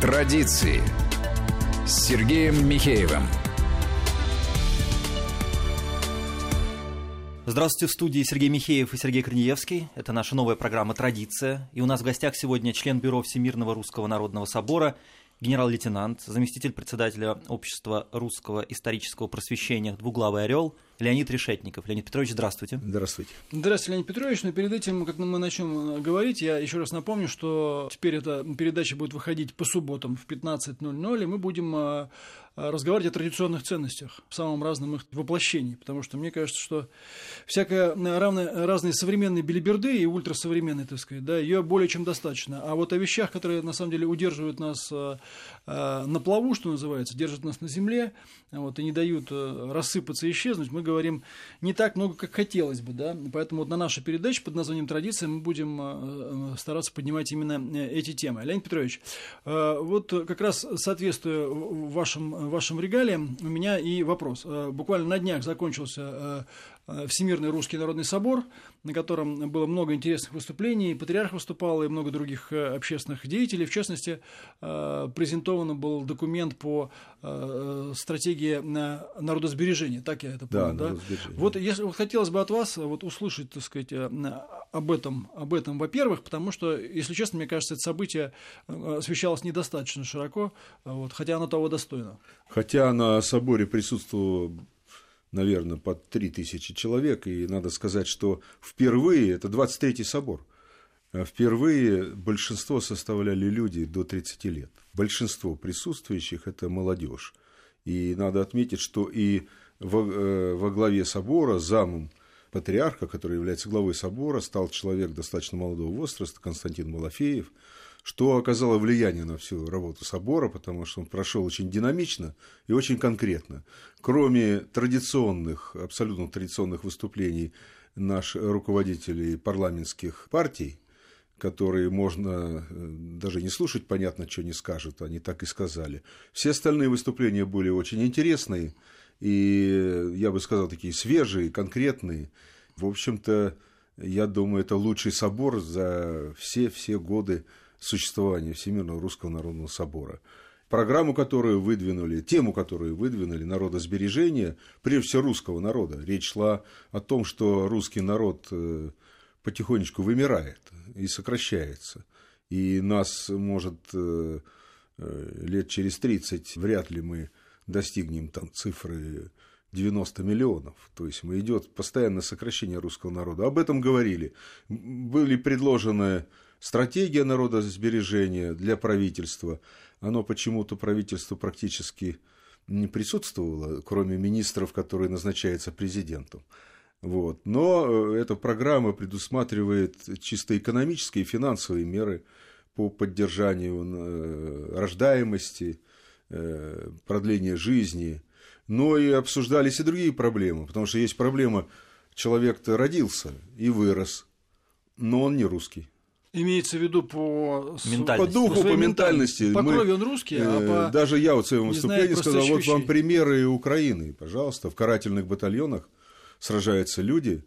Традиции с Сергеем Михеевым. Здравствуйте, в студии Сергей Михеев и Сергей Корнеевский. Это наша новая программа «Традиция». И у нас в гостях сегодня член Бюро Всемирного Русского Народного Собора, генерал-лейтенант, заместитель председателя Общества русского исторического просвещения «Двуглавый орел» Леонид Решетников. Леонид Петрович, здравствуйте. Здравствуйте. Здравствуйте, Леонид Петрович. Но перед этим, как мы начнем говорить, я еще раз напомню, что теперь эта передача будет выходить по субботам в 15.00, и мы будем а, а, разговаривать о традиционных ценностях в самом разном их воплощении, потому что мне кажется, что всякая равная, разные современные билиберды и ультрасовременные, так сказать, да, ее более чем достаточно. А вот о вещах, которые на самом деле удерживают нас на плаву, что называется, держат нас на земле, вот, и не дают э, рассыпаться и исчезнуть, мы говорим не так много, как хотелось бы, да, поэтому вот на нашей передаче под названием «Традиция» мы будем э, э, стараться поднимать именно эти темы. Леонид Петрович, вот как раз соответствуя вашим, вашим регалиям, у меня и вопрос. Буквально на днях закончился Э, Всемирный русский народный собор, на котором было много интересных выступлений, патриарх выступал и много других э, общественных деятелей. В частности, э, презентован был документ по стратегии народосбережения, так я это понял. Да, да? Вот, если, вот хотелось бы от вас вот, услышать, так сказать, об этом, об этом, во-первых, потому что, если честно, мне кажется, это событие освещалось недостаточно широко, вот, хотя оно того достойно. Хотя на соборе присутствовало наверное, под 3000 человек, и надо сказать, что впервые, это 23-й собор, а впервые большинство составляли люди до 30 лет. Большинство присутствующих – это молодежь. И надо отметить, что и во, э, во главе собора замом патриарха, который является главой собора, стал человек достаточно молодого возраста, Константин Малафеев – что оказало влияние на всю работу собора, потому что он прошел очень динамично и очень конкретно. Кроме традиционных, абсолютно традиционных выступлений наших руководителей парламентских партий, которые можно э, даже не слушать, понятно, что не скажут, они так и сказали. Все остальные выступления были очень интересные, и, я бы сказал, такие свежие, конкретные. В общем-то, я думаю, это лучший собор за все-все годы существования Всемирного Русского Народного Собора. Программу, которую выдвинули, тему, которую выдвинули народосбережение, прежде всего русского народа. Речь шла о том, что русский народ э, потихонечку вымирает и сокращается. И нас, может, э, э, лет через 30 вряд ли мы достигнем там цифры 90 миллионов. То есть мы идет постоянное сокращение русского народа. Об этом говорили. Были предложены Стратегия народосбережения для правительства, оно почему-то правительству практически не присутствовало, кроме министров, которые назначаются президентом. Вот. Но э, эта программа предусматривает чисто экономические и финансовые меры по поддержанию э, рождаемости, э, продления жизни, но и обсуждались и другие проблемы, потому что есть проблема, человек-то родился и вырос, но он не русский. Имеется в виду по, по духу, по, по ментальности. По крови он русский, а э, по... Даже я в своем выступлении сказал, вот вам примеры Украины, пожалуйста, в карательных батальонах сражаются люди,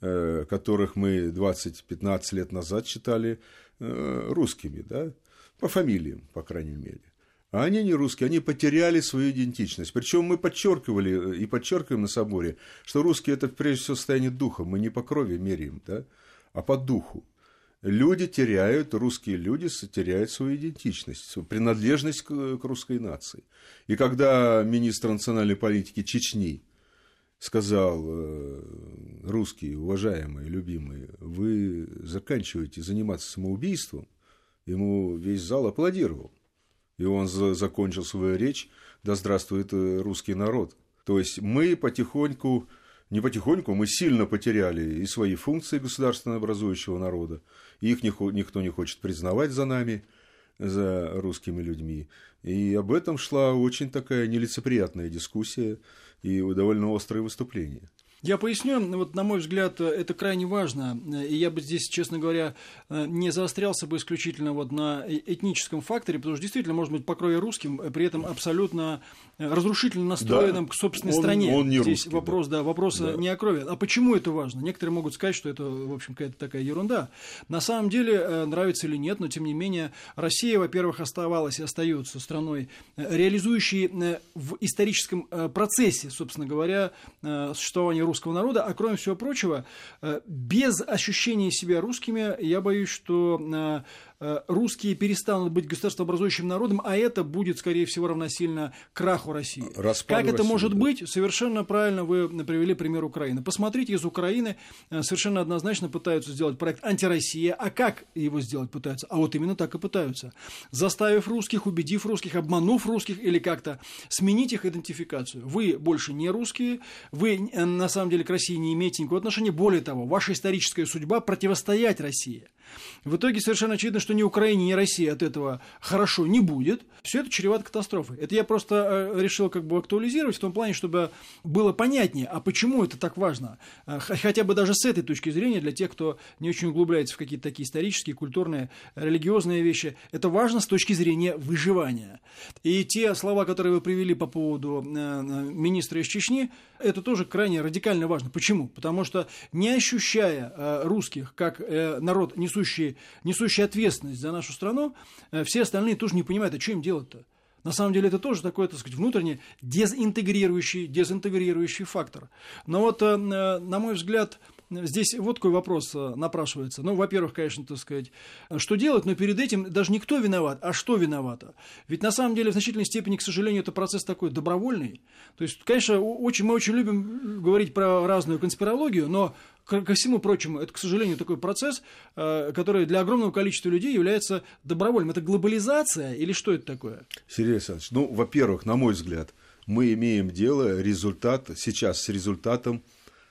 э, которых мы 20-15 лет назад считали э, русскими, да, по фамилиям, по крайней мере. А они не русские, они потеряли свою идентичность. Причем мы подчеркивали и подчеркиваем на соборе, что русские это прежде всего состояние духа. Мы не по крови меряем, да, а по духу люди теряют, русские люди теряют свою идентичность, свою принадлежность к, к русской нации. И когда министр национальной политики Чечни сказал, э, русские, уважаемые, любимые, вы заканчиваете заниматься самоубийством, ему весь зал аплодировал. И он закончил свою речь «Да здравствует э, русский народ». То есть мы потихоньку не потихоньку мы сильно потеряли и свои функции государственно образующего народа, и их никто не хочет признавать за нами, за русскими людьми. И об этом шла очень такая нелицеприятная дискуссия и довольно острое выступление. Я поясню, вот на мой взгляд, это крайне важно, и я бы здесь, честно говоря, не заострялся бы исключительно вот на э, этническом факторе, потому что действительно может быть покрой русским, при этом абсолютно разрушительно настроенным да. к собственной он, стране. Он не здесь русский, вопрос, да, да вопрос да. не о крови. А почему это важно? Некоторые могут сказать, что это, в общем, какая-то такая ерунда. На самом деле, э, нравится или нет, но тем не менее, Россия, во-первых, оставалась и остается страной, э, реализующей в историческом процессе, собственно говоря, существования русского народа, а кроме всего прочего, э, без ощущения себя русскими, я боюсь, что э, русские перестанут быть государствообразующим народом, а это будет, скорее всего, равносильно краху России. Распаду как это России, может да. быть? Совершенно правильно вы привели пример Украины. Посмотрите, из Украины э, совершенно однозначно пытаются сделать проект «Антироссия». А как его сделать пытаются? А вот именно так и пытаются. Заставив русских, убедив русских, обманув русских или как-то сменить их идентификацию. Вы больше не русские, вы э, на самом деле к России не имеете никакого отношения. Более того, ваша историческая судьба противостоять России. В итоге совершенно очевидно, что ни Украине, ни России от этого хорошо не будет. Все это чревато катастрофой. Это я просто э, решил как бы актуализировать в том плане, чтобы было понятнее, а почему это так важно. Э, хотя бы даже с этой точки зрения, для тех, кто не очень углубляется в какие-то такие исторические, культурные, религиозные вещи, это важно с точки зрения выживания. И те слова, которые вы привели по поводу э, министра из Чечни, это тоже крайне радикально важно. Почему? Потому что не ощущая русских как народ, несущий, несущий ответственность за нашу страну, все остальные тоже не понимают, а что им делать-то? На самом деле это тоже такой, так сказать, внутренний дезинтегрирующий, дезинтегрирующий фактор. Но вот, э, на мой взгляд, Здесь вот такой вопрос э, напрашивается. Ну, во-первых, конечно, так сказать, что делать, но перед этим даже не кто виноват, а что виновато. Ведь на самом деле в значительной степени, к сожалению, это процесс такой добровольный. То есть, конечно, очень, мы очень любим говорить про разную конспирологию, но ко всему прочему, это, к сожалению, такой процесс, э, который для огромного количества людей является добровольным. Это глобализация или что это такое? Сергей Александрович, ну, во-первых, на мой взгляд, мы имеем дело результат, сейчас с результатом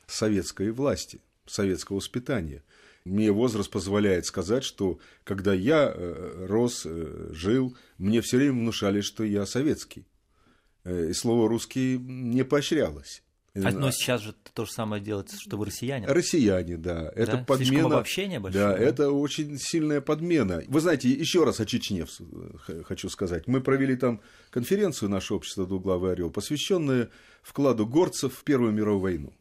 советской власти советского воспитания. Мне возраст позволяет сказать, что когда я э, рос, э, жил, мне все время внушали, что я советский. Э, и слово русский не поощрялось. А, но сейчас же то же самое делается, что вы россияне. Россияне, да. Это да? подмена. обобщение большое. Да, это очень сильная подмена. Вы знаете, еще раз о Чечне хочу сказать. Мы провели там конференцию, наше общество «Двуглавый орел», посвященную вкладу горцев в Первую мировую войну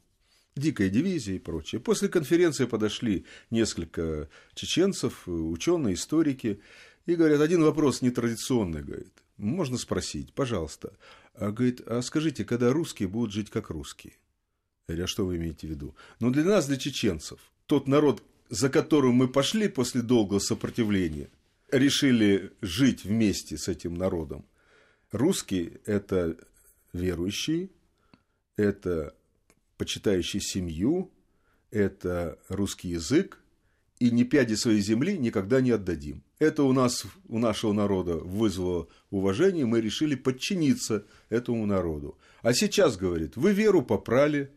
дикая дивизия и прочее. После конференции подошли несколько чеченцев, ученые, историки, и говорят, один вопрос нетрадиционный, говорит, можно спросить, пожалуйста. А, говорит, а скажите, когда русские будут жить как русские? Я говорю, а что вы имеете в виду? Ну, для нас, для чеченцев, тот народ, за которым мы пошли после долгого сопротивления, решили жить вместе с этим народом. Русские – это верующие, это почитающий семью, это русский язык, и ни пяди своей земли никогда не отдадим. Это у нас, у нашего народа вызвало уважение, мы решили подчиниться этому народу. А сейчас, говорит, вы веру попрали,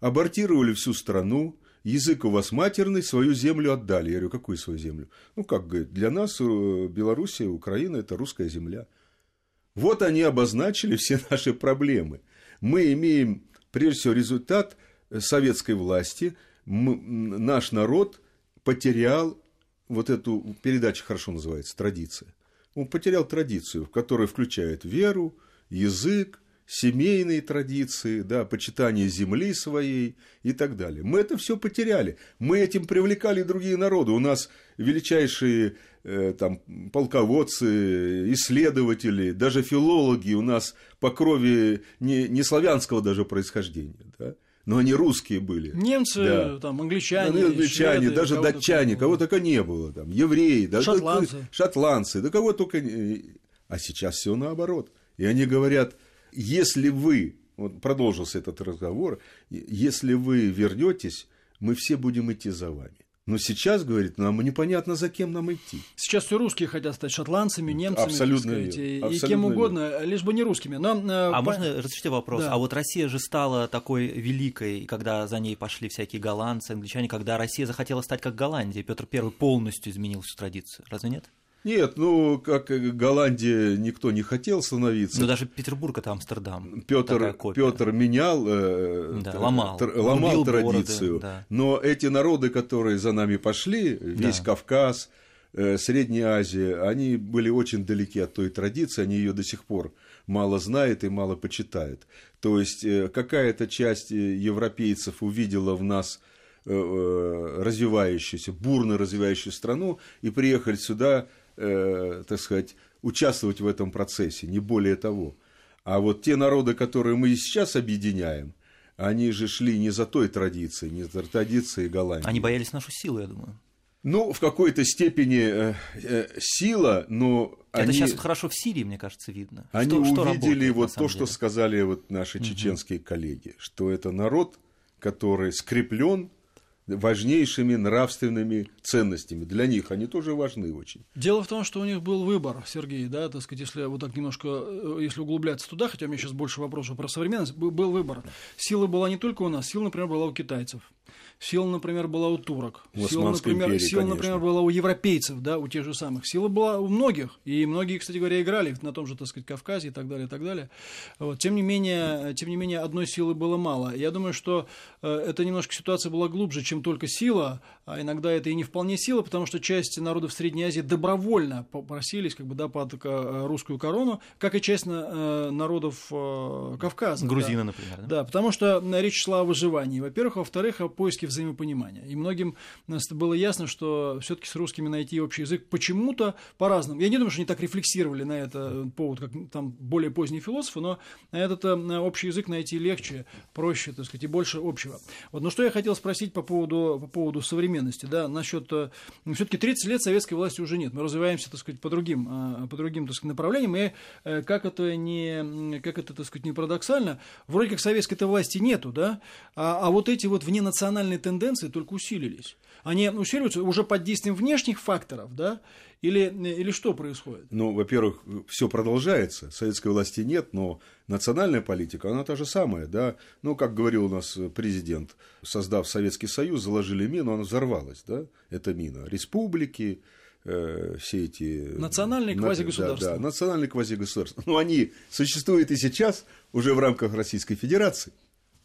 абортировали всю страну, язык у вас матерный, свою землю отдали. Я говорю, какую свою землю? Ну, как говорит, для нас э, Белоруссия, Украина – это русская земля. Вот они обозначили все наши проблемы. Мы имеем прежде всего результат советской власти. наш народ потерял вот эту передача хорошо называется традиция. Он потерял традицию, в которую включает веру, язык, семейные традиции, да, почитание земли своей и так далее. Мы это все потеряли. Мы этим привлекали другие народы. У нас величайшие э, там, полководцы, исследователи, даже филологи у нас по крови не, не славянского даже происхождения. Да? но они русские были. Немцы, да. там, англичане, ну, англичане, шведы, даже кого датчане, кого только не было, там, евреи, да, шотландцы. шотландцы, да кого только не... А сейчас все наоборот. И они говорят, если вы, вот продолжился этот разговор, если вы вернетесь, мы все будем идти за вами. Но сейчас, говорит, нам непонятно, за кем нам идти. Сейчас все русские хотят стать шотландцами, немцами, Абсолютно сказать, и, Абсолютно и кем угодно, верно. лишь бы не русскими. Но, э, а по... можно разрешите вопрос? Да. А вот Россия же стала такой великой, когда за ней пошли всякие голландцы, англичане, когда Россия захотела стать как Голландия, Петр I полностью изменил всю традицию. Разве нет? Нет, ну, как Голландия никто не хотел становиться. Ну, даже Петербург это Амстердам. Петр, Петр менял, э, да, ломал, тр, ломал традицию. Бороды, да. Но эти народы, которые за нами пошли, весь да. Кавказ, э, Средняя Азия, они были очень далеки от той традиции, они ее до сих пор мало знают и мало почитают. То есть э, какая-то часть европейцев увидела в нас развивающуюся, бурно развивающую страну и приехали сюда э, так сказать, участвовать в этом процессе, не более того. А вот те народы, которые мы сейчас объединяем, они же шли не за той традицией, не за традицией Голландии. Они боялись нашу силу, я думаю. Ну, в какой-то степени э, э, сила, но это они, сейчас вот хорошо в Сирии, мне кажется, видно. Они что, увидели что работает, вот то, деле. что сказали вот наши угу. чеченские коллеги, что это народ, который скреплен важнейшими нравственными ценностями. Для них они тоже важны очень. Дело в том, что у них был выбор, Сергей, да, так сказать, если вот так немножко, э, если углубляться туда, хотя у меня сейчас больше вопросов про современность, был выбор. Сила была не только у нас, сила, например, была у китайцев. Сила, например, была у турок. Сила, например, империи, сила, например, была у европейцев, да, у тех же самых. Сила была у многих. И многие, кстати говоря, играли на том же, так сказать, Кавказе и так далее, и так далее. Вот. Тем, не менее, тем не менее, одной силы было мало. Я думаю, что э, эта немножко ситуация была глубже, чем только сила, а иногда это и не вполне сила, потому что часть народов Средней Азии добровольно попросились как бы, да, под э, русскую корону, как и часть э, народов Кавказа. Грузины, да. например. Да? да, потому что речь шла о выживании, во-первых, а во-вторых, о поиске взаимопонимания. И многим было ясно, что все-таки с русскими найти общий язык почему-то по-разному. Я не думаю, что они так рефлексировали на это повод, как там более поздние философы, но этот э, общий язык найти легче, проще, так сказать, и больше общего. Вот, но что я хотел спросить по поводу, по поводу современности, да, насчет э, все-таки 30 лет советской власти уже нет, мы развиваемся, так сказать, по другим, э, по другим, так сказать, направлениям, и как это не, как это, так сказать, не парадоксально, вроде как советской-то власти нету, да, а, а вот эти вот вненациональные тенденции только усилились. Они усиливаются уже под действием внешних факторов, да? Или, или что происходит? Ну, во-первых, все продолжается. Советской власти нет, но национальная политика, она та же самая, да. Ну, как говорил у нас президент, создав Советский Союз, заложили мину, она взорвалась, да, эта мина. Республики, э, все эти... Национальные квазигосударства. Да, да, национальные квазигосударства. Но они существуют и сейчас уже в рамках Российской Федерации.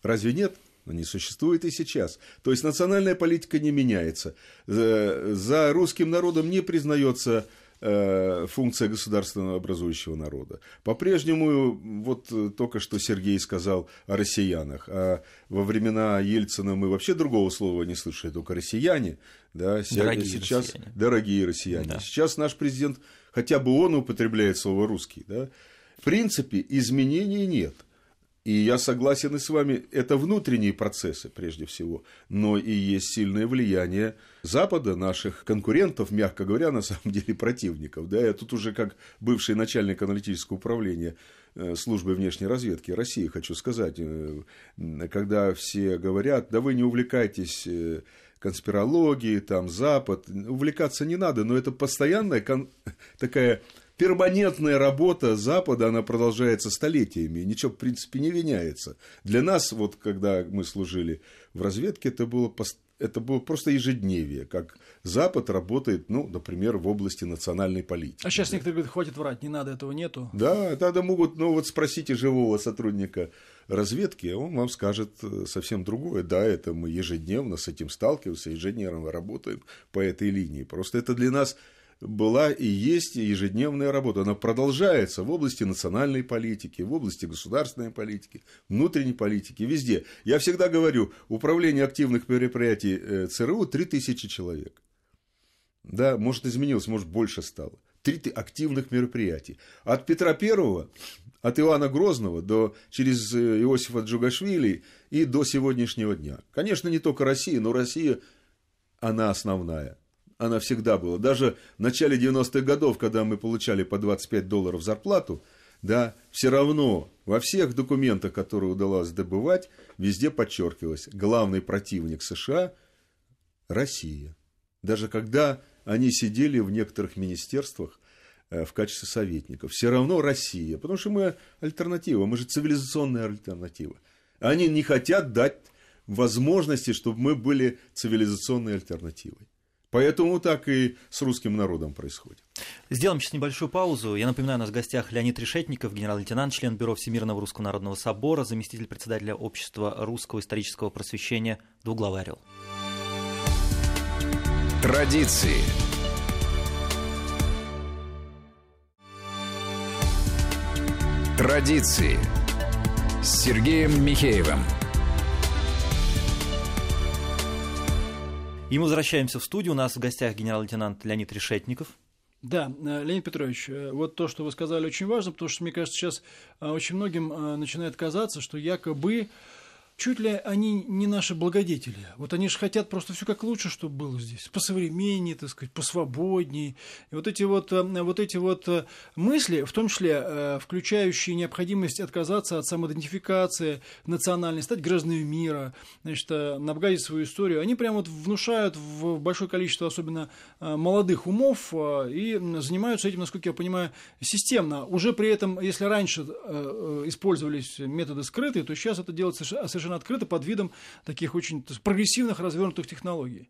Разве нет? Они существуют и сейчас. То есть национальная политика не меняется. За русским народом не признается э, функция государственного образующего народа. По-прежнему, вот только что Сергей сказал о россиянах, а во времена Ельцина мы вообще другого слова не слышали, только россияне. Да, дорогие сейчас россияне. дорогие россияне. Да. Сейчас наш президент, хотя бы он употребляет слово русский, да, в принципе, изменений нет. И я согласен и с вами, это внутренние процессы прежде всего, но и есть сильное влияние Запада, наших конкурентов, мягко говоря, на самом деле противников. Да, я тут уже как бывший начальник аналитического управления э, службы внешней разведки России хочу сказать, э, когда все говорят, да вы не увлекайтесь э, конспирологией, там, Запад, увлекаться не надо, но это постоянная кон... такая перманентная работа Запада, она продолжается столетиями, ничего, в принципе, не меняется. Для нас, вот когда мы служили в разведке, это было, это было просто ежедневие, как Запад работает, ну, например, в области национальной политики. А сейчас да. некоторые говорят, хватит врать, не надо, этого нету. Да, тогда могут, ну, вот спросите живого сотрудника разведки, он вам скажет э, совсем другое. Да, это мы ежедневно с этим сталкиваемся, ежедневно работаем по этой линии. Просто это для нас была и есть ежедневная работа. Она продолжается в области национальной политики, в области государственной политики, внутренней политики, везде. Я всегда говорю, управление активных мероприятий э, ЦРУ 3000 человек. Да, может, изменилось, может, больше стало. Три активных мероприятий. От Петра Первого, от Ивана Грозного до, через э, Иосифа Джугашвили и до сегодняшнего дня. Конечно, не только Россия, но Россия, она основная она всегда была. Даже в начале 90-х годов, когда мы получали по 25 долларов зарплату, да, все равно во всех документах, которые удалось добывать, везде подчеркивалось, главный противник США – Россия. Даже когда они сидели в некоторых министерствах э, в качестве советников, все равно Россия, потому что мы альтернатива, мы же цивилизационная альтернатива. Они не хотят дать возможности, чтобы мы были цивилизационной альтернативой. Поэтому так и с русским народом происходит. Сделаем сейчас небольшую паузу. Я напоминаю, у нас в гостях Леонид Решетников, генерал-лейтенант, член Бюро Всемирного Русского Народного Собора, заместитель председателя Общества русского исторического просвещения «Двуглавый орел». Традиции. Традиции с Сергеем Михеевым. И мы возвращаемся в студию. У нас в гостях генерал-лейтенант Леонид Решетников. Да, э, Леонид Петрович, э, вот то, что вы сказали, очень важно, потому что, мне кажется, сейчас э, очень многим начинает казаться, что якобы чуть ли они не наши благодетели. Вот они же хотят просто все как лучше, чтобы было здесь, посовременнее, так сказать, посвободнее. И вот эти вот, э, вот эти вот э, мысли, в том числе э, включающие необходимость отказаться от самоидентификации национальной, стать гражданами мира, значит, набгадить свою историю, они прямо вот внушают в большое количество, особенно молодых умов, и занимаются этим, насколько я понимаю, системно. Уже при этом, если раньше использовались методы скрытые, то сейчас это делается совершенно совершенно открыто под видом таких очень прогрессивных развернутых технологий.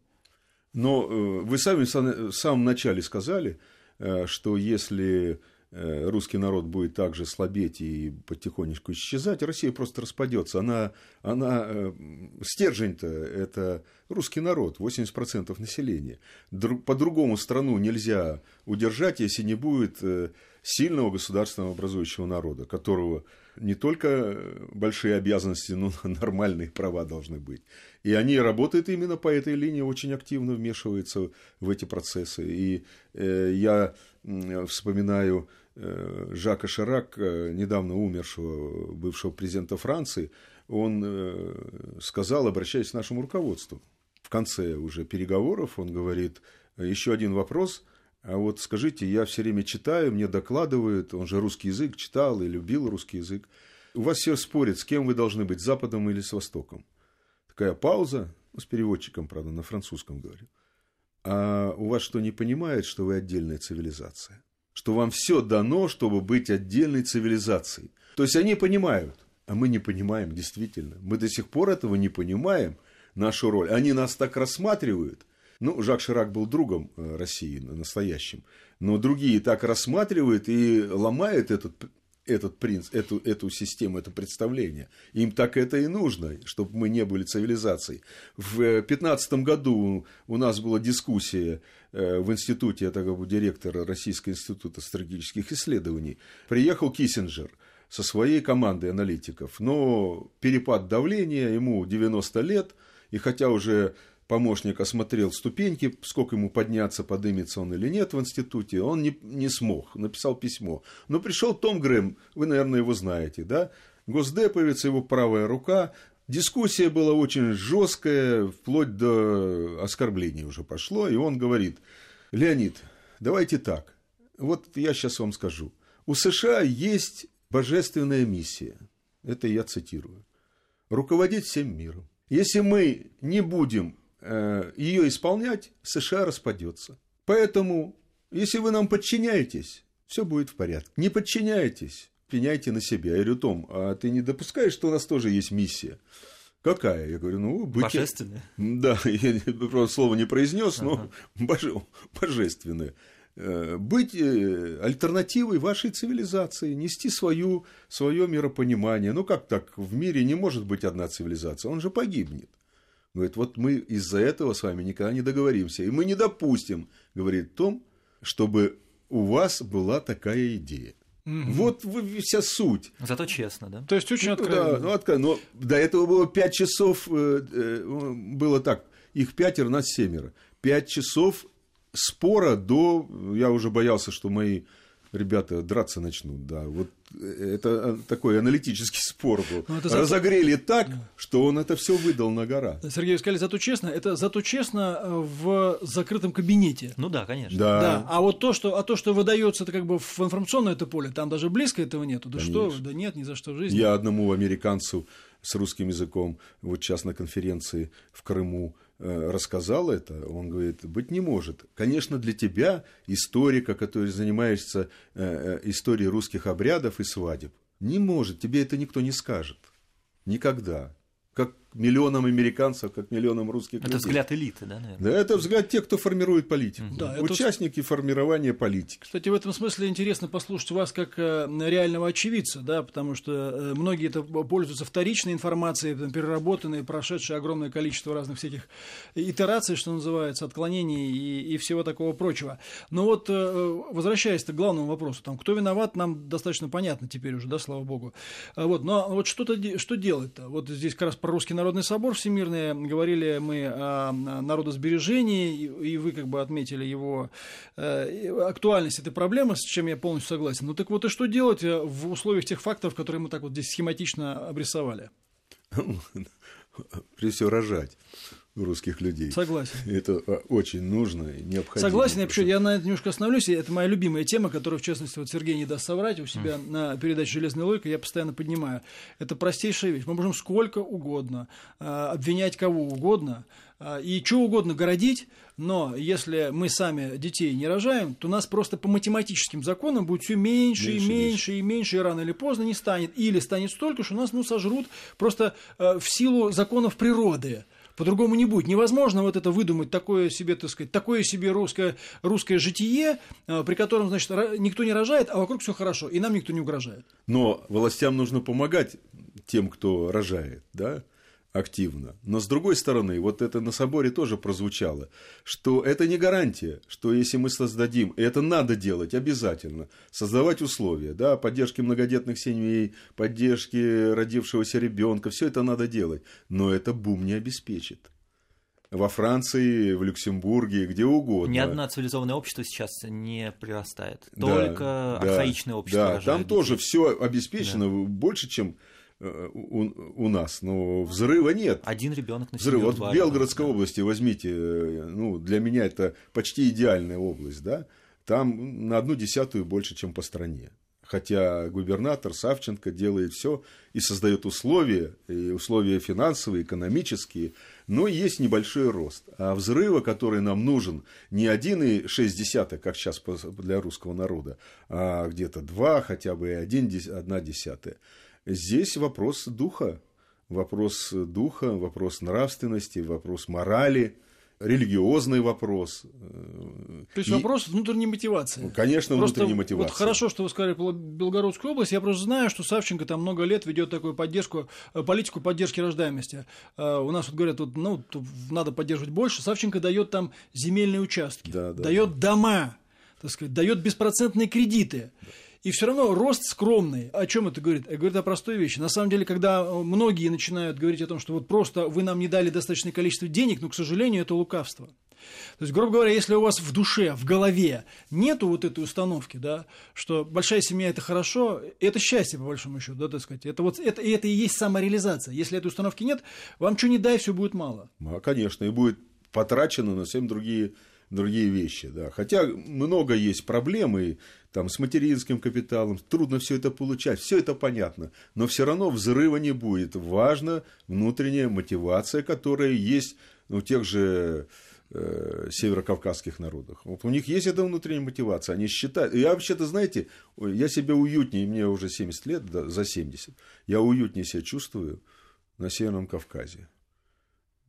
Но э, вы сами в самом начале сказали, э, что если э, русский народ будет также слабеть и потихонечку исчезать, Россия просто распадется. Она, она стержень-то это русский народ, 80% населения. По-другому страну нельзя удержать, если не будет сильного государственного образующего народа, которого не только большие обязанности, но нормальные права должны быть. И они работают именно по этой линии, очень активно вмешиваются в эти процессы. И э, я вспоминаю э, Жака Ширак, э, недавно умершего бывшего президента Франции, он э, сказал, обращаясь к нашему руководству, в конце уже переговоров, он говорит, еще один вопрос – а вот скажите, я все время читаю, мне докладывают, он же русский язык читал и любил русский язык. У вас все спорят, с кем вы должны быть, с Западом или с Востоком. Такая пауза, ну, с переводчиком, правда, на французском говорю. А у вас что, не понимает, что вы отдельная цивилизация? Что вам все дано, чтобы быть отдельной цивилизацией. То есть они понимают, а мы не понимаем, действительно. Мы до сих пор этого не понимаем, нашу роль. Они нас так рассматривают – ну, Жак Ширак был другом э, России настоящим, но другие так рассматривают и ломают этот этот принц, эту, эту систему, это представление. Им так это и нужно, чтобы мы не были цивилизацией. В 2015 году у нас была дискуссия э, в институте, я так как директор Российского института стратегических исследований. Приехал Киссинджер со своей командой аналитиков, но перепад давления, ему 90 лет, и хотя уже помощник осмотрел ступеньки, сколько ему подняться, подымется он или нет в институте, он не, не смог, написал письмо. Но пришел Том Грэм, вы, наверное, его знаете, да? Госдеповец, его правая рука. Дискуссия была очень жесткая, вплоть до оскорблений уже пошло, и он говорит, Леонид, давайте так, вот я сейчас вам скажу. У США есть божественная миссия, это я цитирую, руководить всем миром. Если мы не будем ее исполнять, США распадется. Поэтому, если вы нам подчиняетесь, все будет в порядке. Не подчиняетесь, пеняйте на себя. Я говорю, Том, а ты не допускаешь, что у нас тоже есть миссия? Какая? Я говорю, ну, быть... Божественная. Да, я просто слово не произнес, но ага. божественная. Э, быть э, альтернативой вашей цивилизации, нести свою, свое миропонимание. Ну, как так? В мире не может быть одна цивилизация, он же погибнет. Говорит, вот мы из-за этого с вами никогда не договоримся. И мы не допустим, говорит Том, чтобы у вас была такая идея. Угу. Вот вся суть. Зато честно, да? То есть очень ну, откровенно. Да, ну, откровенно. Но до этого было пять часов, э, э, было так, их пятеро, нас семеро. Пять часов спора до, я уже боялся, что мои ребята драться начнут, да. Вот это такой аналитический спор был. Ну, зато... Разогрели так, что он это все выдал на гора. Сергей, сказали, зато честно, это зато честно э, в закрытом кабинете. Ну да, конечно. Да. да. А вот то, что, а то, что выдается это как бы в информационное это поле, там даже близко этого нету. Да конечно. что, да нет, ни за что в жизни. Я одному американцу с русским языком, вот сейчас на конференции в Крыму, Э, рассказал это, он говорит, быть не может. Конечно, для тебя, историка, который занимаешься э, э, историей русских обрядов и свадеб, не может, тебе это никто не скажет. Никогда. Как, миллионам американцев, как миллионам русских это людей. взгляд элиты, да, наверное? Да, это взгляд тех, кто формирует политику. Да, это- Участники формирования политики. Кстати, в этом смысле интересно послушать вас как э, реального очевидца, да, потому что э, многие это пользуются вторичной информацией, переработанной, прошедшей огромное количество разных всяких итераций, что называется, отклонений и, и всего такого прочего. Но вот э, возвращаясь к главному вопросу, там, кто виноват, нам достаточно понятно теперь уже, да, слава богу. Вот, но вот что-то что делать-то? Вот здесь как раз про Русский народный собор всемирный говорили мы о народосбережении, и, вы как бы отметили его э, актуальность этой проблемы, с чем я полностью согласен. Ну так вот и что делать э, в условиях тех фактов, которые мы так вот здесь схематично обрисовали? Прежде всего, рожать русских людей. Согласен. Это а, очень нужно и необходимо. Согласен, я, почему- я на это немножко остановлюсь, это моя любимая тема, которую, в частности, вот Сергей не даст соврать, у себя на передаче «Железная логика» я постоянно поднимаю. Это простейшая вещь. Мы можем сколько угодно а, обвинять кого угодно а, и что угодно городить, но если мы сами детей не рожаем, то нас просто по математическим законам будет все меньше, и Меньше, меньше, и меньше, и рано или поздно не станет. Или станет столько, что нас ну, сожрут просто в силу законов природы. По-другому не будет. Невозможно вот это выдумать такое себе, так сказать, такое себе русское, русское житие, э, при котором, значит, никто не рожает, а вокруг все хорошо, и нам никто не угрожает. Но властям нужно помогать тем, кто рожает, да, активно. Но с другой стороны, вот это на соборе тоже прозвучало, что это не гарантия, что если мы создадим, и это надо делать обязательно, создавать условия, да, поддержки многодетных семей, поддержки родившегося ребенка, все это надо делать, но это бум не обеспечит. Во Франции, в Люксембурге, где угодно. Ни одно цивилизованное общество сейчас не прирастает. Да, Только да, архаичное общество Да, там детей. тоже все обеспечено больше, чем у, у нас, но взрыва нет. Один ребенок на Взрыв. Вот в Белгородской ребенка. области возьмите, э, ну, для меня это почти идеальная область, да, там на одну десятую больше, чем по стране. Хотя губернатор Савченко делает все и создает условия, и условия финансовые, экономические, но есть небольшой рост. А взрыва, который нам нужен, не 1,6, как сейчас для русского народа, а где-то 2, хотя бы и 1 десятая. Здесь вопрос духа, вопрос духа, вопрос нравственности, вопрос морали, религиозный вопрос. То есть И- вопрос внутренней мотивации. Конечно, Просто внутренней мотивации. Вот хорошо, что вы сказали про Белгородскую область. Я просто знаю, что Савченко там много лет ведет такую поддержку, э, политику поддержки рождаемости. Э, У нас вот говорят, вот, ну, надо поддерживать больше. Савченко дает там земельные участки, Да, да, дает дома, так сказать, дает беспроцентные кредиты. И все равно рост скромный. О чем это говорит? Это говорит о простой вещи. На самом деле, когда э, многие начинают говорить о том, что вот просто вы нам не дали достаточное количество денег, но, к сожалению, это лукавство. То есть, грубо говоря, если у вас в душе, в голове нету вот этой установки, да, что большая семья это хорошо, это счастье, по большому счету, да, так сказать. Это вот это, это и есть самореализация. Если этой установки нет, вам что не дай, все будет мало. А, конечно, и будет потрачено на совсем другие, другие вещи. Да. Хотя много есть проблем и там, с материнским капиталом, трудно все это получать, все это понятно, но все равно взрыва не будет. Важна внутренняя мотивация, которая есть у тех же э, северокавказских народах. Вот у них есть эта внутренняя мотивация, они считают. Я вообще-то, знаете, я себя уютнее, мне уже 70 лет, да, за 70, я уютнее себя чувствую на Северном Кавказе.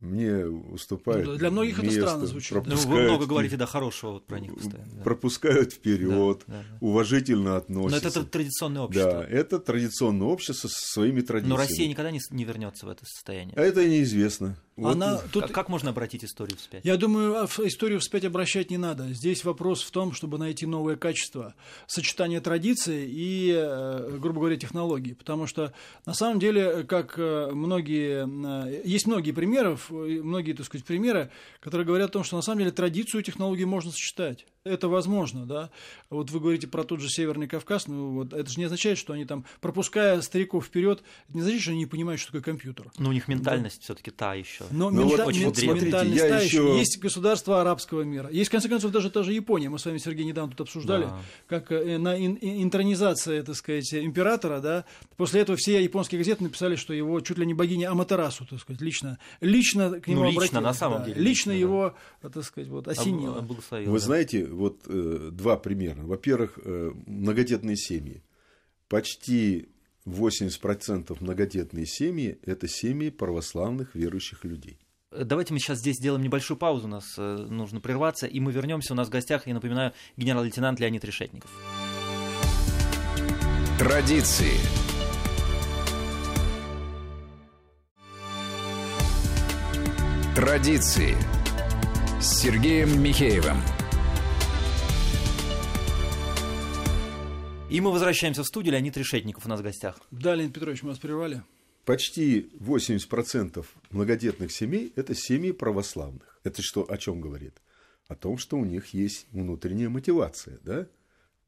Мне уступают. Ну да, для многих это место, странно звучит. Ну, вы много говорите, да, хорошего вот про них постоянно. да. Пропускают вперед, Да, да, да. уважительно Но относятся. это, традиционное Да, общество. это традиционное общество со своими традициями. Но Россия никогда не, не вернется в это состояние. А это неизвестно. Вот Она тут Как, можно обратить историю вспять? Я думаю, а историю вспять обращать не надо. Здесь вопрос в том, чтобы найти новое качество, сочетание традиций и, э, грубо говоря, технологий. Потому что на самом деле, как э, многие, э, есть многие примеров, э, многие, так сказать, примеры, которые говорят о том, что на самом деле традицию и технологии можно сочетать. Это возможно, да. Вот вы говорите про тот же Северный Кавказ, ну вот это же не означает, что они там, пропуская стариков вперед, это не означает, что они не понимают, что такое компьютер. Ну, у них ментальность все-таки та еще. Но Ну мента- вот очень мен- древняя. ментальность я та еще. еще- Есть государства арабского мира. Есть, в конце концов, даже та же Япония. Мы с вами, Сергей, недавно тут обсуждали, Да. как э, на ин- ин- интронизация, так сказать, императора, да. После этого все японские газеты написали, что его чуть ли не богиня Аматерасу, так сказать, лично, лично к нему Ну, лично, обратилась, на самом да. деле, Лично лично, да. его, э, так сказать, вот, осенило. Вы да. знаете, вот э, два примера. Во-первых, э, многодетные семьи. Почти 80% многодетные семьи – это семьи православных верующих людей. Давайте мы сейчас здесь сделаем небольшую паузу, у нас э, нужно прерваться, и мы вернемся. У нас в гостях, я напоминаю, генерал-лейтенант Леонид Решетников. Традиции. Традиции с Сергеем Михеевым. И мы возвращаемся в студию. Леонид Решетников у нас в гостях. Да, Леонид Петрович, мы вас прервали. Почти 80% многодетных семей – это семьи православных. Это что, о чем говорит? О том, что у них есть внутренняя мотивация, да?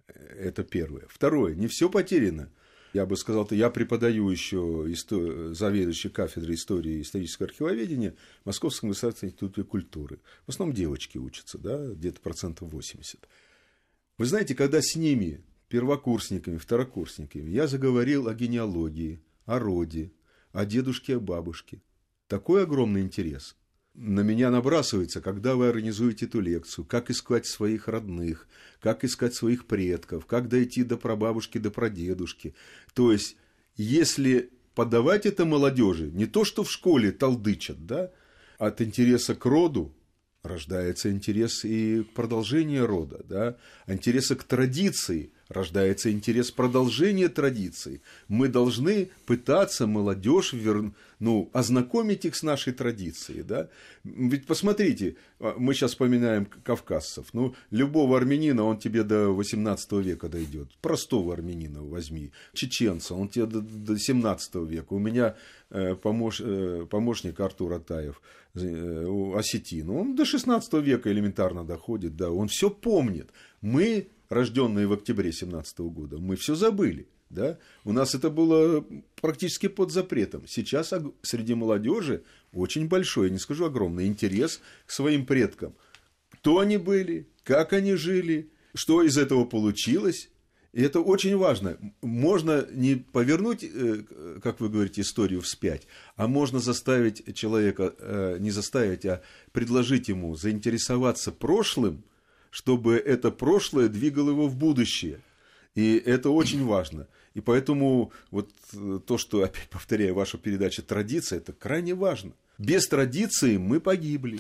Это первое. Второе, не все потеряно. Я бы сказал, то я преподаю еще истор... заведующий кафедрой истории и исторического архивоведения в Московском государственном институте культуры. В основном девочки учатся, да, где-то процентов 80. Вы знаете, когда с ними, первокурсниками, второкурсниками, я заговорил о генеалогии, о роде, о дедушке, о бабушке, такой огромный интерес – на меня набрасывается, когда вы организуете эту лекцию, как искать своих родных, как искать своих предков, как дойти до прабабушки, до прадедушки. То есть, если подавать это молодежи, не то, что в школе толдычат, да, от интереса к роду рождается интерес и к продолжению рода, да, интереса к традиции – рождается интерес продолжения традиции. Мы должны пытаться молодежь вер... ну, ознакомить их с нашей традицией. Да? Ведь посмотрите, а, мы сейчас вспоминаем кавказцев. Ну, любого армянина, он тебе до 18 века дойдет. Простого армянина возьми. Чеченца, он тебе до, до 17 века. У меня э, помощ... э, помощник Артур Атаев, э, осетин, он до 16 века элементарно доходит. Да, он все помнит. Мы рожденные в октябре 17 года, мы все забыли. Да? У нас это было практически под запретом. Сейчас среди молодежи очень большой, я не скажу огромный, интерес к своим предкам. Кто они были, как они жили, что из этого получилось. И это очень важно. Можно не повернуть, э, как вы говорите, историю вспять, а можно заставить человека, э, не заставить, а предложить ему заинтересоваться прошлым – чтобы это прошлое двигало его в будущее. И это очень важно. И поэтому вот э, то, что, опять повторяю, ваша передача «Традиция», это крайне важно. Без традиции мы погибли.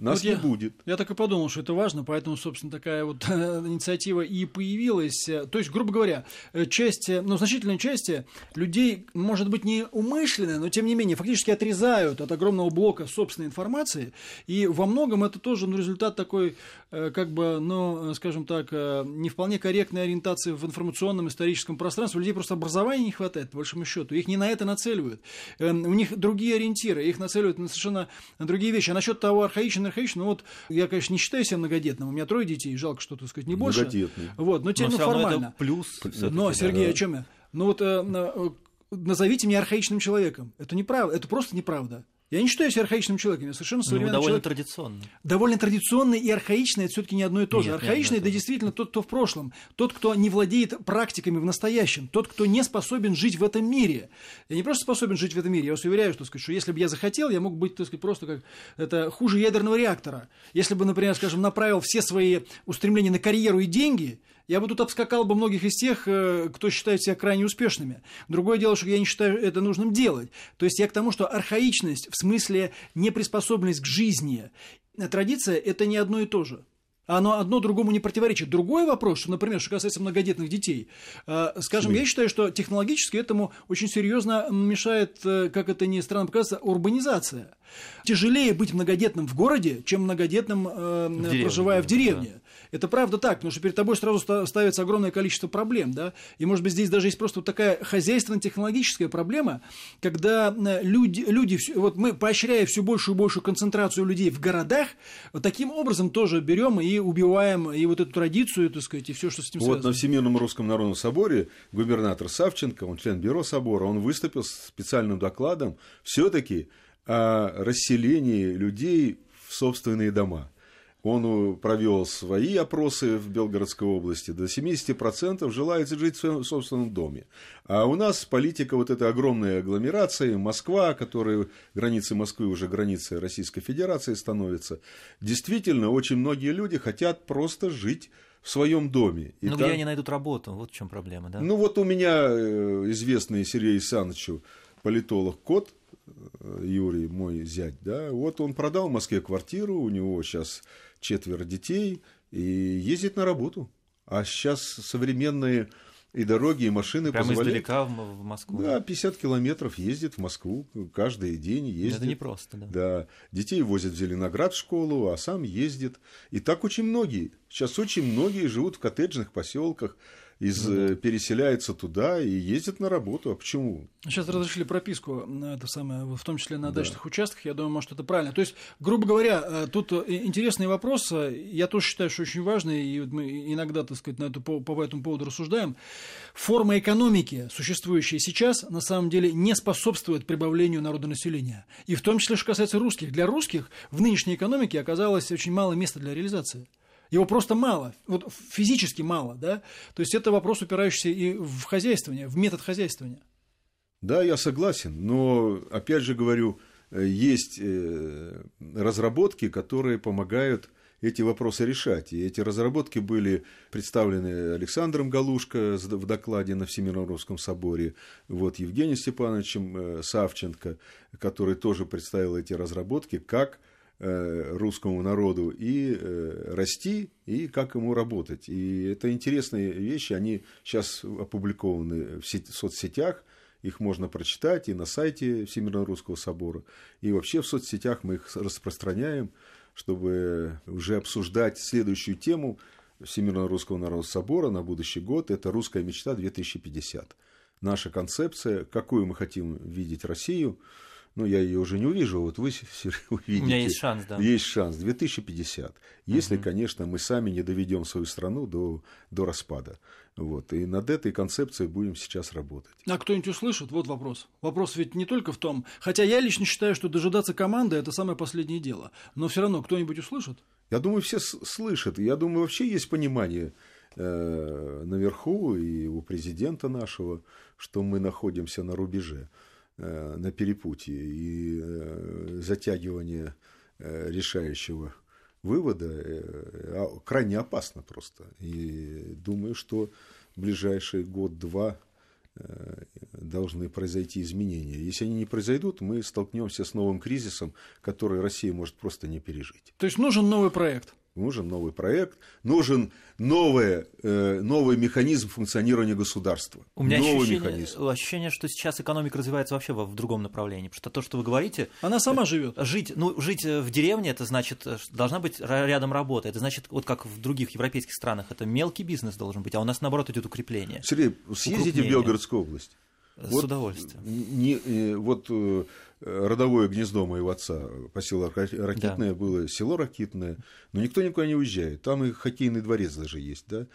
Нас вот не я, будет. Я так и подумал, что это важно, поэтому, собственно, такая вот инициатива и появилась. То есть, грубо говоря, часть, ну, значительная часть людей, может быть, не умышленная, но, тем не менее, фактически отрезают от огромного блока собственной информации, и во многом это тоже ну, результат такой, э, как бы, ну, скажем так, э, не вполне корректной ориентации в информационном историческом пространстве. У людей просто образования не хватает, по большому счету. Их не на это нацеливают. Эм, у них другие ориентиры, их нацеливают на совершенно другие вещи. А насчет того архаичного архаично. Ну вот я, конечно, не считаю себя многодетным. У меня трое детей, жалко, что, так сказать, не больше. Многодетный. Вот, но, теперь, ну, формально. Это плюс. Но, Сергей, да. о чем я? Ну вот э, э, назовите меня архаичным человеком. Это неправда, это просто неправда. Я не считаю себя архаичным человеком, я совершенно современный ну, довольно человек. традиционный. Довольно традиционный и архаичный – это все-таки не одно и то же. Нет, архаичный – это действительно тот, кто в прошлом, тот, кто не владеет практиками в настоящем, тот, кто не способен жить в этом мире. Я не просто способен жить в этом мире, я вас уверяю, что, сказать, что если бы я захотел, я мог быть так сказать, просто как это хуже ядерного реактора. Если бы, например, скажем, направил все свои устремления на карьеру и деньги – я бы тут обскакал бы многих из тех, э, кто считает себя крайне успешными. Другое дело, что я не считаю это нужным делать. То есть я к тому, что архаичность в смысле неприспособленность к жизни, традиция – это не одно и то же оно одно другому не противоречит. Другой вопрос, что, например, что касается многодетных детей, э, скажем, я считаю, что технологически этому очень серьезно мешает, э, как это ни странно показывается, урбанизация. Тяжелее быть многодетным в городе, чем многодетным, э, в деревне, проживая в деревне. Да. Это правда так, потому что перед тобой сразу ставится огромное количество проблем, да, и, может быть, здесь даже есть просто вот такая хозяйственно-технологическая проблема, когда люди, люди, вот мы, поощряя все большую и большую концентрацию людей в городах, вот таким образом тоже берем и убиваем и вот эту традицию, так сказать, и все, что с этим вот связано. на Всемирном Русском Народном Соборе губернатор Савченко, он член бюро собора, он выступил с специальным докладом все-таки о расселении людей в собственные дома. Он провел свои опросы в Белгородской области. До 70% желает жить в своем собственном доме. А у нас политика вот этой огромной агломерации, Москва, которая границы Москвы уже границы Российской Федерации становятся. Действительно, очень многие люди хотят просто жить в своем доме. И ну, там... где они найдут работу? Вот в чем проблема, да? Ну, вот у меня э, известный Сергей Александровичу политолог Кот, э, Юрий, мой зять, да, вот он продал в Москве квартиру, у него сейчас четверо детей, и ездит на работу. А сейчас современные и дороги, и машины Прямо позволяют... издалека в Москву? Да, 50 километров ездит в Москву каждый день ездит. Это непросто, да. Да, детей возят в Зеленоград в школу, а сам ездит. И так очень многие. Сейчас очень многие живут в коттеджных поселках, из, ну, да. Э, переселяются туда и ездят на работу. А почему? Сейчас разрешили прописку, это самое, в том числе на да. дачных участках. Я думаю, может, это правильно. То есть, грубо говоря, э, тут э, интересный вопрос. Я тоже считаю, что очень важный, и мы иногда, так сказать, на эту, по, по этому поводу рассуждаем. Форма экономики, существующая сейчас, на самом деле не способствует прибавлению народонаселения. И в том числе, что касается русских. Для русских в нынешней экономике оказалось очень мало места для реализации. Его просто мало, вот физически мало, да? То есть это вопрос, упирающийся и в хозяйствование, в метод хозяйствования. Да, я согласен, но, опять же говорю, э, есть э, разработки, которые помогают эти вопросы решать. И эти разработки были представлены Александром Галушко в докладе на Всемирном Русском соборе, вот Евгением Степановичем э, Савченко, который тоже представил эти разработки, как русскому народу и э, расти, и как ему работать. И это интересные вещи, они сейчас опубликованы в соцсетях, их можно прочитать и на сайте Всемирного Русского Собора, и вообще в соцсетях мы их распространяем, чтобы уже обсуждать следующую тему Всемирного Русского Народного Собора на будущий год. Это «Русская мечта 2050». Наша концепция, какую мы хотим видеть Россию – ну, я ее уже не увижу, вот вы увидите. У меня есть шанс, да. Есть шанс, 2050. Если, угу. конечно, мы сами не доведем свою страну до, до распада. Вот. И над этой концепцией будем сейчас работать. А кто-нибудь услышит? Вот вопрос. Вопрос ведь не только в том, хотя я лично считаю, что дожидаться команды – это самое последнее дело. Но все равно кто-нибудь услышит? Я думаю, все слышат. Я думаю, вообще есть понимание э, наверху и у президента нашего, что мы находимся на рубеже. Э, на перепутье и э, затягивание э, решающего вывода а, крайне опасно просто. И думаю, что в ближайший год-два должны произойти изменения. Если они не произойдут, мы столкнемся с новым кризисом, который Россия может просто не пережить. То есть нужен новый проект? Нужен новый проект, нужен новый, э, новый механизм функционирования государства. У меня новый ощущение, механизм. ощущение, что сейчас экономика развивается вообще в, другом направлении. Потому что то, что вы говорите... Она сама живет. Жить, ну, жить в деревне, это значит, э, должна быть рядом работа. Это значит, вот как в других европейских странах, это мелкий бизнес должен быть, а у нас, наоборот, идет укрепление. Сергей, съездите в Белгородскую область. С вот, удовольствием. Не, э, вот родовое гнездо моего отца, поселок Ракитное, да. было село Ракитное, но никто никуда не уезжает. Там и хоккейный дворец даже есть, да?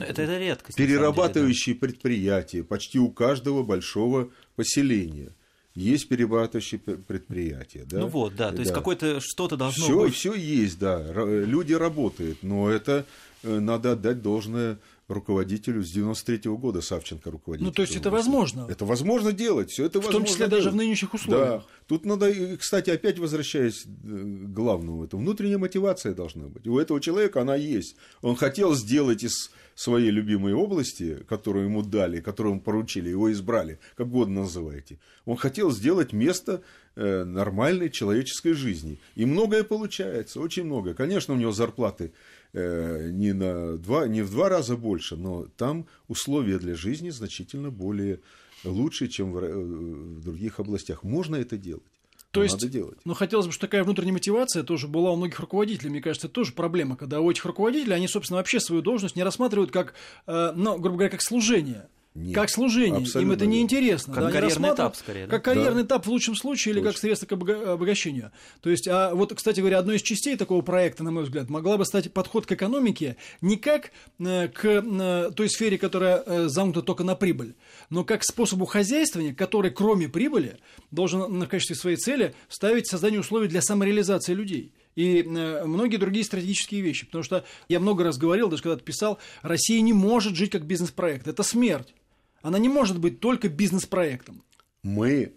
Это, это редкость. Перерабатывающие деле, да. предприятия почти у каждого большого поселения. Есть перерабатывающие предприятия. Да? Ну вот, да, то да. есть какое-то что-то должно всё, быть. Все есть, да. Люди работают, но это э, надо отдать должное руководителю с 93 -го года Савченко руководитель. Ну, то есть это возможно. Это возможно делать, все это в возможно. В том числе делать. даже в нынешних условиях. Да. Тут надо, кстати, опять возвращаясь к главному, это внутренняя мотивация должна быть. У этого человека она есть. Он хотел сделать из своей любимой области, которую ему дали, которую ему поручили, его избрали, как угодно называйте. Он хотел сделать место э, нормальной человеческой жизни. И многое получается, очень многое. Конечно, у него зарплаты Э, не, на два, не в два раза больше, но там условия для жизни значительно более лучше, чем в, э, других областях. Можно это делать. То есть, надо делать. ну, хотелось бы, чтобы такая внутренняя мотивация тоже была у многих руководителей. Мне кажется, это тоже проблема, когда у этих руководителей, они, собственно, вообще свою должность не рассматривают как, э, ну, грубо говоря, как служение. Нет, как служение. Им это не интересно. Как да, карьерный этап, скорее. Да? Как карьерный да. этап в лучшем случае Точно. или как средство к обогащению. То есть, а вот, кстати говоря, одной из частей такого проекта, на мой взгляд, могла бы стать подход к экономике не как э, к э, той сфере, которая э, замкнута только на прибыль, но как к способу хозяйствования, который, кроме прибыли, должен в качестве своей цели ставить создание условий для самореализации людей и многие другие стратегические вещи. Потому что я много раз говорил, даже когда-то писал, Россия не может жить как бизнес-проект. Это смерть. Она не может быть только бизнес-проектом. Мы,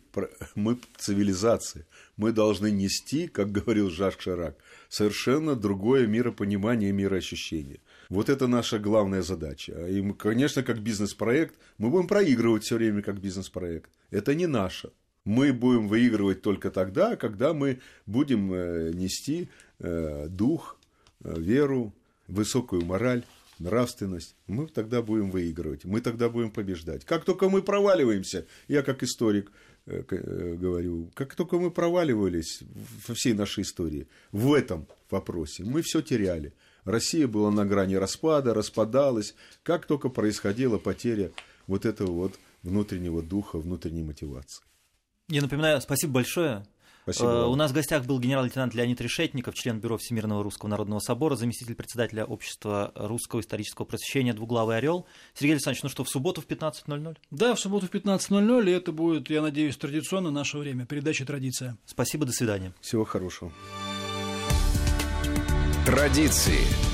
мы цивилизация. Мы должны нести, как говорил Жак Шарак, совершенно другое миропонимание и мироощущение. Вот это наша главная задача. И, мы, конечно, как бизнес-проект, мы будем проигрывать все время как бизнес-проект. Это не наше. Мы будем выигрывать только тогда, когда мы будем э, нести э, дух, э, веру, высокую мораль, нравственность. Мы тогда будем выигрывать, мы тогда будем побеждать. Как только мы проваливаемся, я как историк говорю, как только мы проваливались во всей нашей истории в этом вопросе, мы все теряли. Россия была на грани распада, распадалась. Как только происходила потеря вот этого вот внутреннего духа, внутренней мотивации. Я напоминаю, спасибо большое. Спасибо. Э, у нас в гостях был генерал-лейтенант Леонид Решетников, член Бюро Всемирного Русского Народного Собора, заместитель председателя Общества Русского исторического просвещения «Двуглавый орел». Сергей Александрович, ну что, в субботу в 15.00? Да, в субботу в 15.00, и это будет, я надеюсь, традиционно наше время, передача «Традиция». Спасибо, до свидания. Всего хорошего. Традиции.